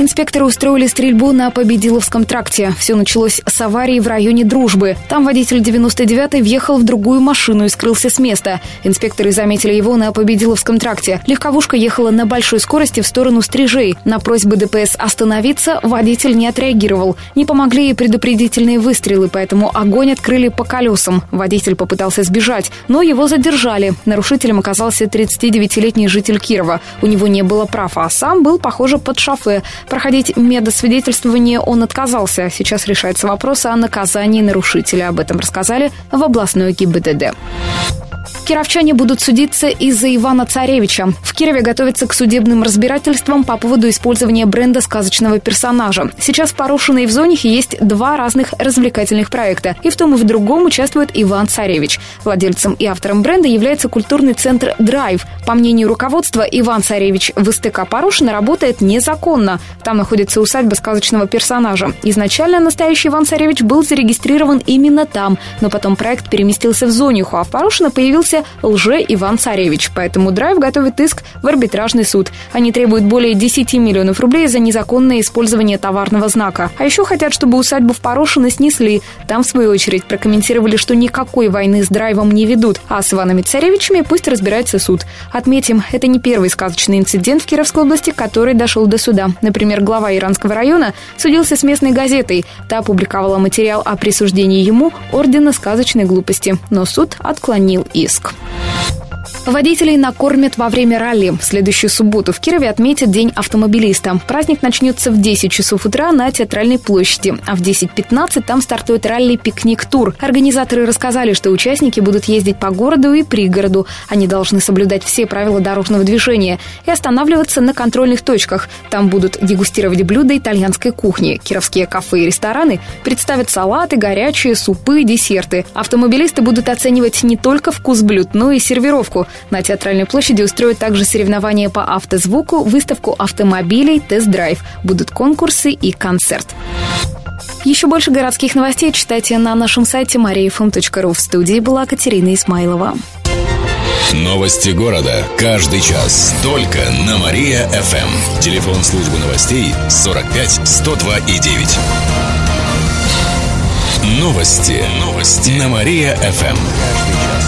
Инспекторы устроили стрельбу на Победиловском тракте. Все началось с аварии в районе Дружбы. Там водитель 99-й въехал в другую машину и скрылся с места. Инспекторы заметили его на Победиловском тракте. Легковушка ехала на большой скорости в сторону Стрижей. На просьбы ДПС остановиться водитель не отреагировал. Не помогли и предупредительные выстрелы, поэтому огонь открыли по колесам. Водитель попытался сбежать, но его задержали. Нарушителем оказался 39-летний житель Кирова. У него не было прав, а сам был, похоже, под шофе. Проходить медосвидетельствование он отказался. Сейчас решается вопрос о наказании нарушителя. Об этом рассказали в областной ГИБДД. Кировчане будут судиться из-за Ивана Царевича. В Кирове готовятся к судебным разбирательствам по поводу использования бренда сказочного персонажа. Сейчас в Порошино и в Зонихе есть два разных развлекательных проекта. И в том, и в другом участвует Иван Царевич. Владельцем и автором бренда является культурный центр «Драйв». По мнению руководства, Иван Царевич в СТК Порошино работает незаконно. Там находится усадьба сказочного персонажа. Изначально настоящий Иван Царевич был зарегистрирован именно там, но потом проект переместился в Зониху, а в Порошино появился является лже-Иван Царевич. Поэтому Драйв готовит иск в арбитражный суд. Они требуют более 10 миллионов рублей за незаконное использование товарного знака. А еще хотят, чтобы усадьбу в Порошино снесли. Там, в свою очередь, прокомментировали, что никакой войны с Драйвом не ведут, а с Иванами Царевичами пусть разбирается суд. Отметим, это не первый сказочный инцидент в Кировской области, который дошел до суда. Например, глава Иранского района судился с местной газетой. Та опубликовала материал о присуждении ему ордена сказочной глупости. Но суд отклонил иск. Водителей накормят во время ралли. В следующую субботу в Кирове отметят День автомобилиста. Праздник начнется в 10 часов утра на Театральной площади, а в 10.15 там стартует ралли «Пикник-тур». Организаторы рассказали, что участники будут ездить по городу и пригороду. Они должны соблюдать все правила дорожного движения и останавливаться на контрольных точках. Там будут дегустировать блюда итальянской кухни. Кировские кафе и рестораны представят салаты, горячие, супы, десерты. Автомобилисты будут оценивать не только вкус блюд, но и сервировку. На Театральной площади устроят также соревнования по автозвуку, выставку автомобилей, тест-драйв. Будут конкурсы и концерт. Еще больше городских новостей читайте на нашем сайте mariafm.ru. В студии была Катерина Исмайлова. Новости города. Каждый час. Только на Мария-ФМ. Телефон службы новостей 45 102 и 9. Новости. Новости. На Мария-ФМ.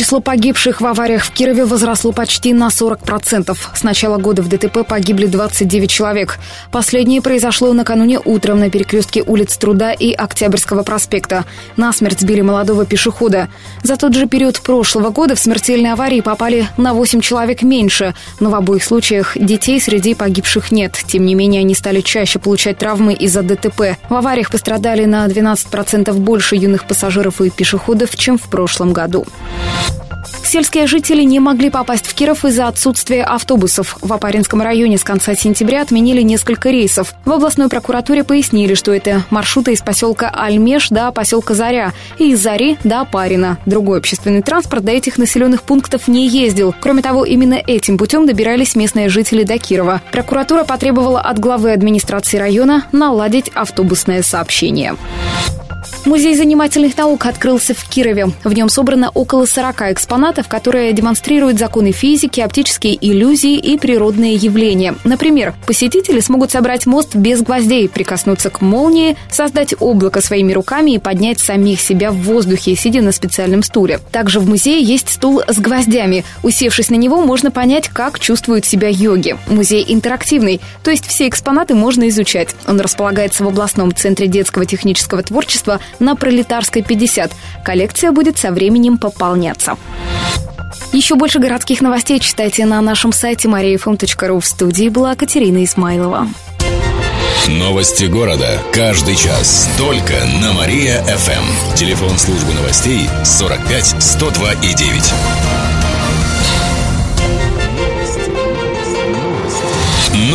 Число погибших в авариях в Кирове возросло почти на 40%. С начала года в ДТП погибли 29 человек. Последнее произошло накануне утром на перекрестке улиц Труда и Октябрьского проспекта. Насмерть сбили молодого пешехода. За тот же период прошлого года в смертельные аварии попали на 8 человек меньше. Но в обоих случаях детей среди погибших нет. Тем не менее, они стали чаще получать травмы из-за ДТП. В авариях пострадали на 12% больше юных пассажиров и пешеходов, чем в прошлом году. Сельские жители не могли попасть в Киров из-за отсутствия автобусов. В Апаринском районе с конца сентября отменили несколько рейсов. В областной прокуратуре пояснили, что это маршруты из поселка Альмеш до поселка Заря и из Зари до Апарина. Другой общественный транспорт до этих населенных пунктов не ездил. Кроме того, именно этим путем добирались местные жители до Кирова. Прокуратура потребовала от главы администрации района наладить автобусное сообщение. Музей занимательных наук открылся в Кирове. В нем собрано около 40 экспонатов, которые демонстрируют законы физики, оптические иллюзии и природные явления. Например, посетители смогут собрать мост без гвоздей, прикоснуться к молнии, создать облако своими руками и поднять самих себя в воздухе, сидя на специальном стуле. Также в музее есть стул с гвоздями. Усевшись на него, можно понять, как чувствуют себя йоги. Музей интерактивный, то есть все экспонаты можно изучать. Он располагается в областном центре детского технического творчества на Пролетарской 50. Коллекция будет со временем пополняться. Еще больше городских новостей читайте на нашем сайте mariafm.ru. В студии была Катерина Исмайлова. Новости города. Каждый час. Только на Мария-ФМ. Телефон службы новостей 45 102 и 9.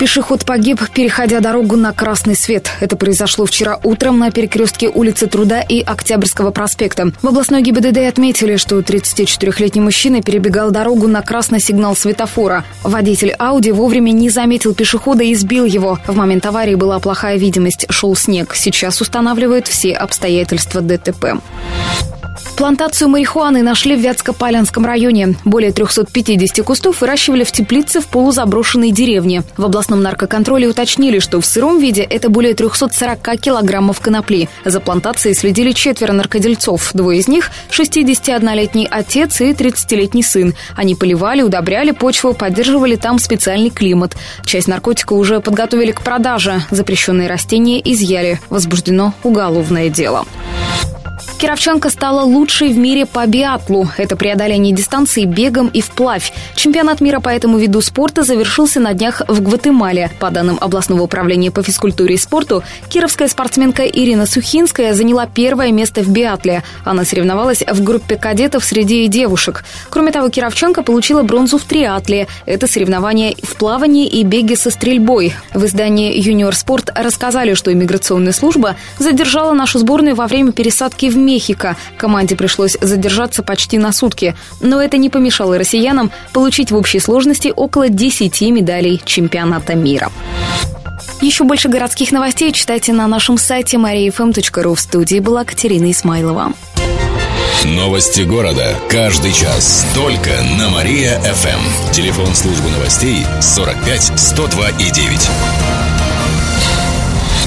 Пешеход погиб, переходя дорогу на красный свет. Это произошло вчера утром на перекрестке улицы Труда и Октябрьского проспекта. В областной ГИБДД отметили, что 34-летний мужчина перебегал дорогу на красный сигнал светофора. Водитель Ауди вовремя не заметил пешехода и сбил его. В момент аварии была плохая видимость, шел снег. Сейчас устанавливают все обстоятельства ДТП. Плантацию марихуаны нашли в Вятско-Палянском районе. Более 350 кустов выращивали в теплице в полузаброшенной деревне. В областном наркоконтроле уточнили, что в сыром виде это более 340 килограммов конопли. За плантацией следили четверо наркодельцов. Двое из них – 61-летний отец и 30-летний сын. Они поливали, удобряли почву, поддерживали там специальный климат. Часть наркотика уже подготовили к продаже. Запрещенные растения изъяли. Возбуждено уголовное дело. Кировченко стала лучшей в мире по биатлу. Это преодоление дистанции бегом и вплавь. Чемпионат мира по этому виду спорта завершился на днях в Гватемале. По данным областного управления по физкультуре и спорту, кировская спортсменка Ирина Сухинская заняла первое место в биатле. Она соревновалась в группе кадетов среди девушек. Кроме того, Кировченко получила бронзу в триатле. Это соревнования в плавании и беге со стрельбой. В издании «Юниор Спорт» рассказали, что иммиграционная служба задержала нашу сборную во время пересадки в Мехико. Команде пришлось задержаться почти на сутки. Но это не помешало россиянам получить в общей сложности около 10 медалей чемпионата мира. Еще больше городских новостей читайте на нашем сайте mariafm.ru. В студии была Катерина Исмайлова. Новости города. Каждый час. Только на Мария-ФМ. Телефон службы новостей 45 102 и 9.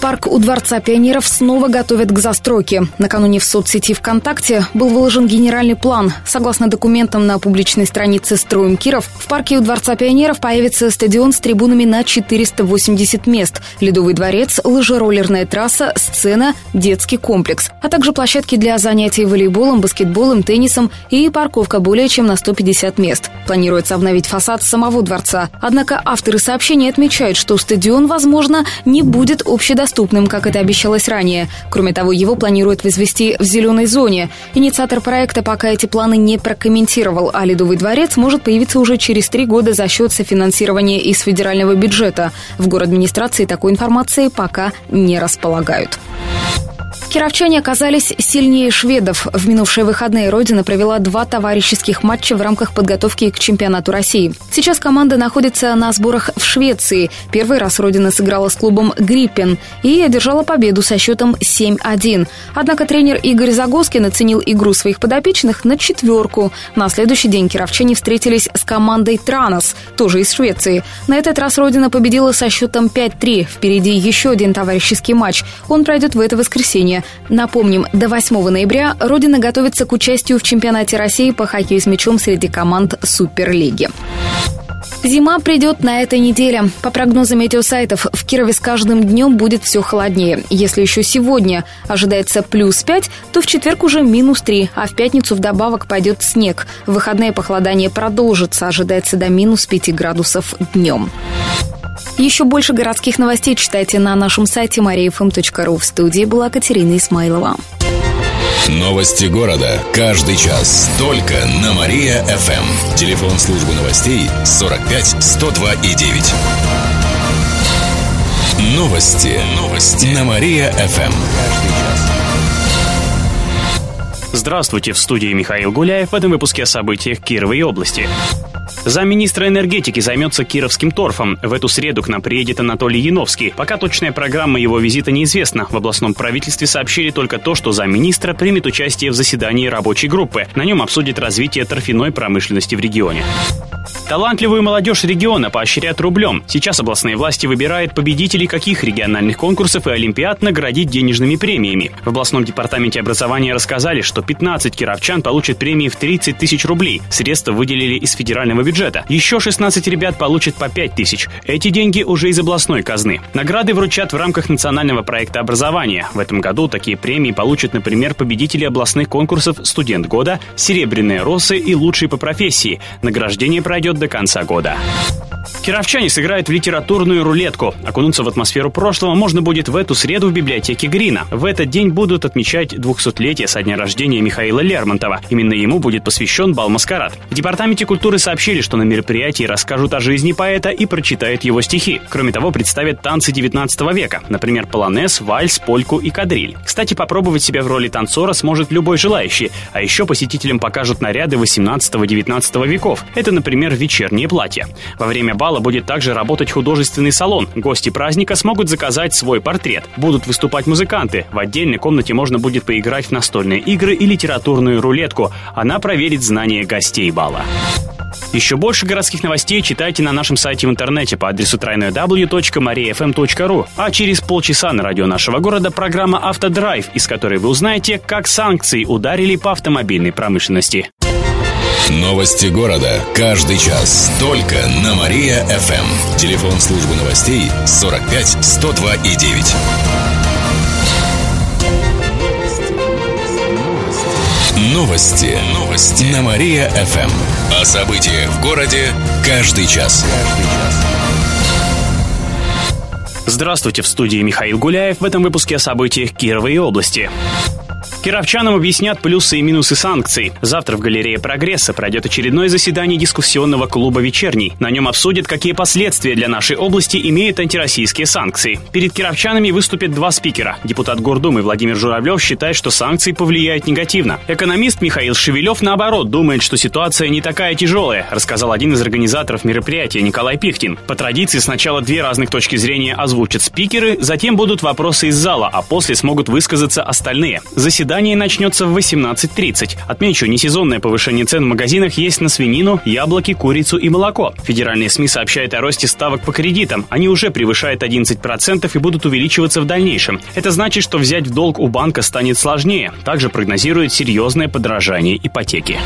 Парк у Дворца пионеров снова готовят к застройке. Накануне в соцсети ВКонтакте был выложен генеральный план. Согласно документам на публичной странице «Строим Киров», в парке у Дворца пионеров появится стадион с трибунами на 480 мест, ледовый дворец, лыжероллерная трасса, сцена, детский комплекс, а также площадки для занятий волейболом, баскетболом, теннисом и парковка более чем на 150 мест. Планируется обновить фасад самого дворца. Однако авторы сообщения отмечают, что стадион, возможно, не будет общедоступным доступным, как это обещалось ранее. Кроме того, его планируют возвести в зеленой зоне. Инициатор проекта пока эти планы не прокомментировал, а Ледовый дворец может появиться уже через три года за счет софинансирования из федерального бюджета. В город администрации такой информации пока не располагают. Кировчане оказались сильнее шведов. В минувшие выходные Родина провела два товарищеских матча в рамках подготовки к чемпионату России. Сейчас команда находится на сборах в Швеции. Первый раз Родина сыграла с клубом «Гриппен» и одержала победу со счетом 7-1. Однако тренер Игорь Загоскин оценил игру своих подопечных на четверку. На следующий день кировчане встретились с командой «Транос», тоже из Швеции. На этот раз Родина победила со счетом 5-3. Впереди еще один товарищеский матч. Он пройдет в это воскресенье. Напомним, до 8 ноября Родина готовится к участию в чемпионате России по хоккею с мячом среди команд Суперлиги. Зима придет на этой неделе. По прогнозам метеосайтов, в Кирове с каждым днем будет все холоднее. Если еще сегодня ожидается плюс 5, то в четверг уже минус 3, а в пятницу вдобавок пойдет снег. В выходные похолодание продолжится, ожидается до минус 5 градусов днем. Еще больше городских новостей читайте на нашем сайте mariafm.ru. В студии была Катерина Исмайлова. Новости города. Каждый час. Только на Мария-ФМ. Телефон службы новостей 45 102 и 9. Новости. Новости. На Мария-ФМ. Здравствуйте, в студии Михаил Гуляев в этом выпуске о событиях Кировой области. Замминистра энергетики займется кировским торфом. В эту среду к нам приедет Анатолий Яновский. Пока точная программа его визита неизвестна. В областном правительстве сообщили только то, что замминистра примет участие в заседании рабочей группы. На нем обсудит развитие торфяной промышленности в регионе. Талантливую молодежь региона поощрят рублем. Сейчас областные власти выбирают победителей каких региональных конкурсов и олимпиад наградить денежными премиями. В областном департаменте образования рассказали, что 15 кировчан получат премии в 30 тысяч рублей. Средства выделили из федерального бюджета. Еще 16 ребят получат по 5 тысяч. Эти деньги уже из областной казны. Награды вручат в рамках национального проекта образования. В этом году такие премии получат, например, победители областных конкурсов «Студент года», «Серебряные росы» и «Лучшие по профессии». Награждение пройдет до конца года. Кировчане сыграют в литературную рулетку. Окунуться в атмосферу прошлого можно будет в эту среду в библиотеке Грина. В этот день будут отмечать 200-летие со дня рождения Михаила Лермонтова. Именно ему будет посвящен бал-маскарад. В Департаменте культуры сообщили, что на мероприятии расскажут о жизни поэта и прочитают его стихи. Кроме того, представят танцы 19 века, например, полонез, вальс, польку и кадриль. Кстати, попробовать себя в роли танцора сможет любой желающий, а еще посетителям покажут наряды 18-19 веков. Это, например, вечерние платья. Во время бала будет также работать художественный салон. Гости праздника смогут заказать свой портрет. Будут выступать музыканты. В отдельной комнате можно будет поиграть в настольные игры и литературную рулетку. Она проверит знания гостей бала. Еще больше городских новостей читайте на нашем сайте в интернете по адресу www.mariafm.ru. А через полчаса на радио нашего города программа «Автодрайв», из которой вы узнаете, как санкции ударили по автомобильной промышленности. Новости города. Каждый час. Только на Мария-ФМ. Телефон службы новостей 45 102 и 9. Новости. Новости. На Мария-ФМ. О событиях в городе каждый час. Здравствуйте, в студии Михаил Гуляев. В этом выпуске о событиях Кировой области. Кировчанам объяснят плюсы и минусы санкций. Завтра в галерее «Прогресса» пройдет очередное заседание дискуссионного клуба «Вечерний». На нем обсудят, какие последствия для нашей области имеют антироссийские санкции. Перед кировчанами выступят два спикера. Депутат Гордумы Владимир Журавлев считает, что санкции повлияют негативно. Экономист Михаил Шевелев, наоборот, думает, что ситуация не такая тяжелая, рассказал один из организаторов мероприятия Николай Пихтин. По традиции сначала две разных точки зрения озвучат спикеры, затем будут вопросы из зала, а после смогут высказаться остальные. Заседание Заседание начнется в 18.30. Отмечу, несезонное повышение цен в магазинах есть на свинину, яблоки, курицу и молоко. Федеральные СМИ сообщают о росте ставок по кредитам. Они уже превышают 11% и будут увеличиваться в дальнейшем. Это значит, что взять в долг у банка станет сложнее. Также прогнозируют серьезное подорожание ипотеки.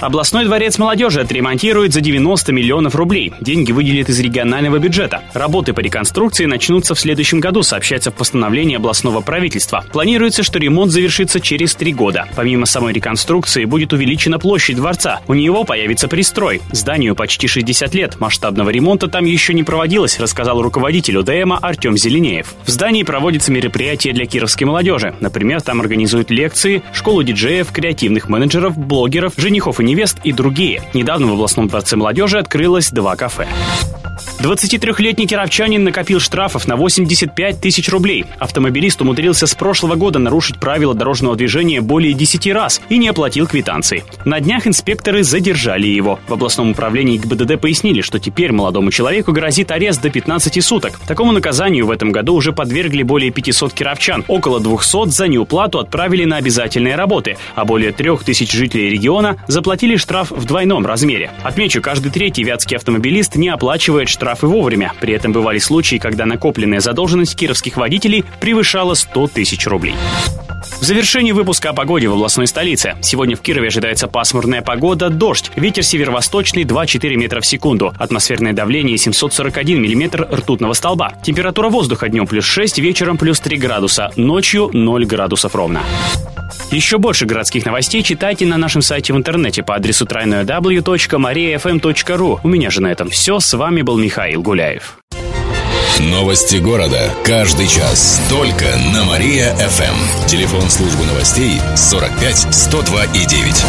Областной дворец молодежи отремонтирует за 90 миллионов рублей. Деньги выделят из регионального бюджета. Работы по реконструкции начнутся в следующем году, сообщается в постановлении областного правительства. Планируется, что ремонт завершится через три года. Помимо самой реконструкции будет увеличена площадь дворца. У него появится пристрой. Зданию почти 60 лет. Масштабного ремонта там еще не проводилось, рассказал руководитель УДМа Артем Зеленеев. В здании проводятся мероприятия для кировской молодежи. Например, там организуют лекции, школу диджеев, креативных менеджеров, блогеров, женихов и невест и другие. Недавно в областном дворце молодежи открылось два кафе. 23-летний кировчанин накопил штрафов на 85 тысяч рублей. Автомобилист умудрился с прошлого года нарушить правила дорожного движения более 10 раз и не оплатил квитанции. На днях инспекторы задержали его. В областном управлении ГИБДД пояснили, что теперь молодому человеку грозит арест до 15 суток. Такому наказанию в этом году уже подвергли более 500 кировчан. Около 200 за неуплату отправили на обязательные работы, а более 3000 жителей региона заплатили штраф в двойном размере. Отмечу, каждый третий вятский автомобилист не оплачивает штрафы вовремя. При этом бывали случаи, когда накопленная задолженность кировских водителей превышала 100 тысяч рублей. В завершении выпуска о погоде в областной столице. Сегодня в Кирове ожидается пасмурная погода, дождь. Ветер северо-восточный 2-4 метра в секунду. Атмосферное давление 741 миллиметр ртутного столба. Температура воздуха днем плюс 6, вечером плюс 3 градуса. Ночью 0 градусов ровно. Еще больше городских новостей читайте на нашем сайте в интернете по адресу www.mariafm.ru. У меня же на этом все. С вами был Михаил Гуляев. Новости города. Каждый час. Только на Мария-ФМ. Телефон службы новостей 45 102 и 9.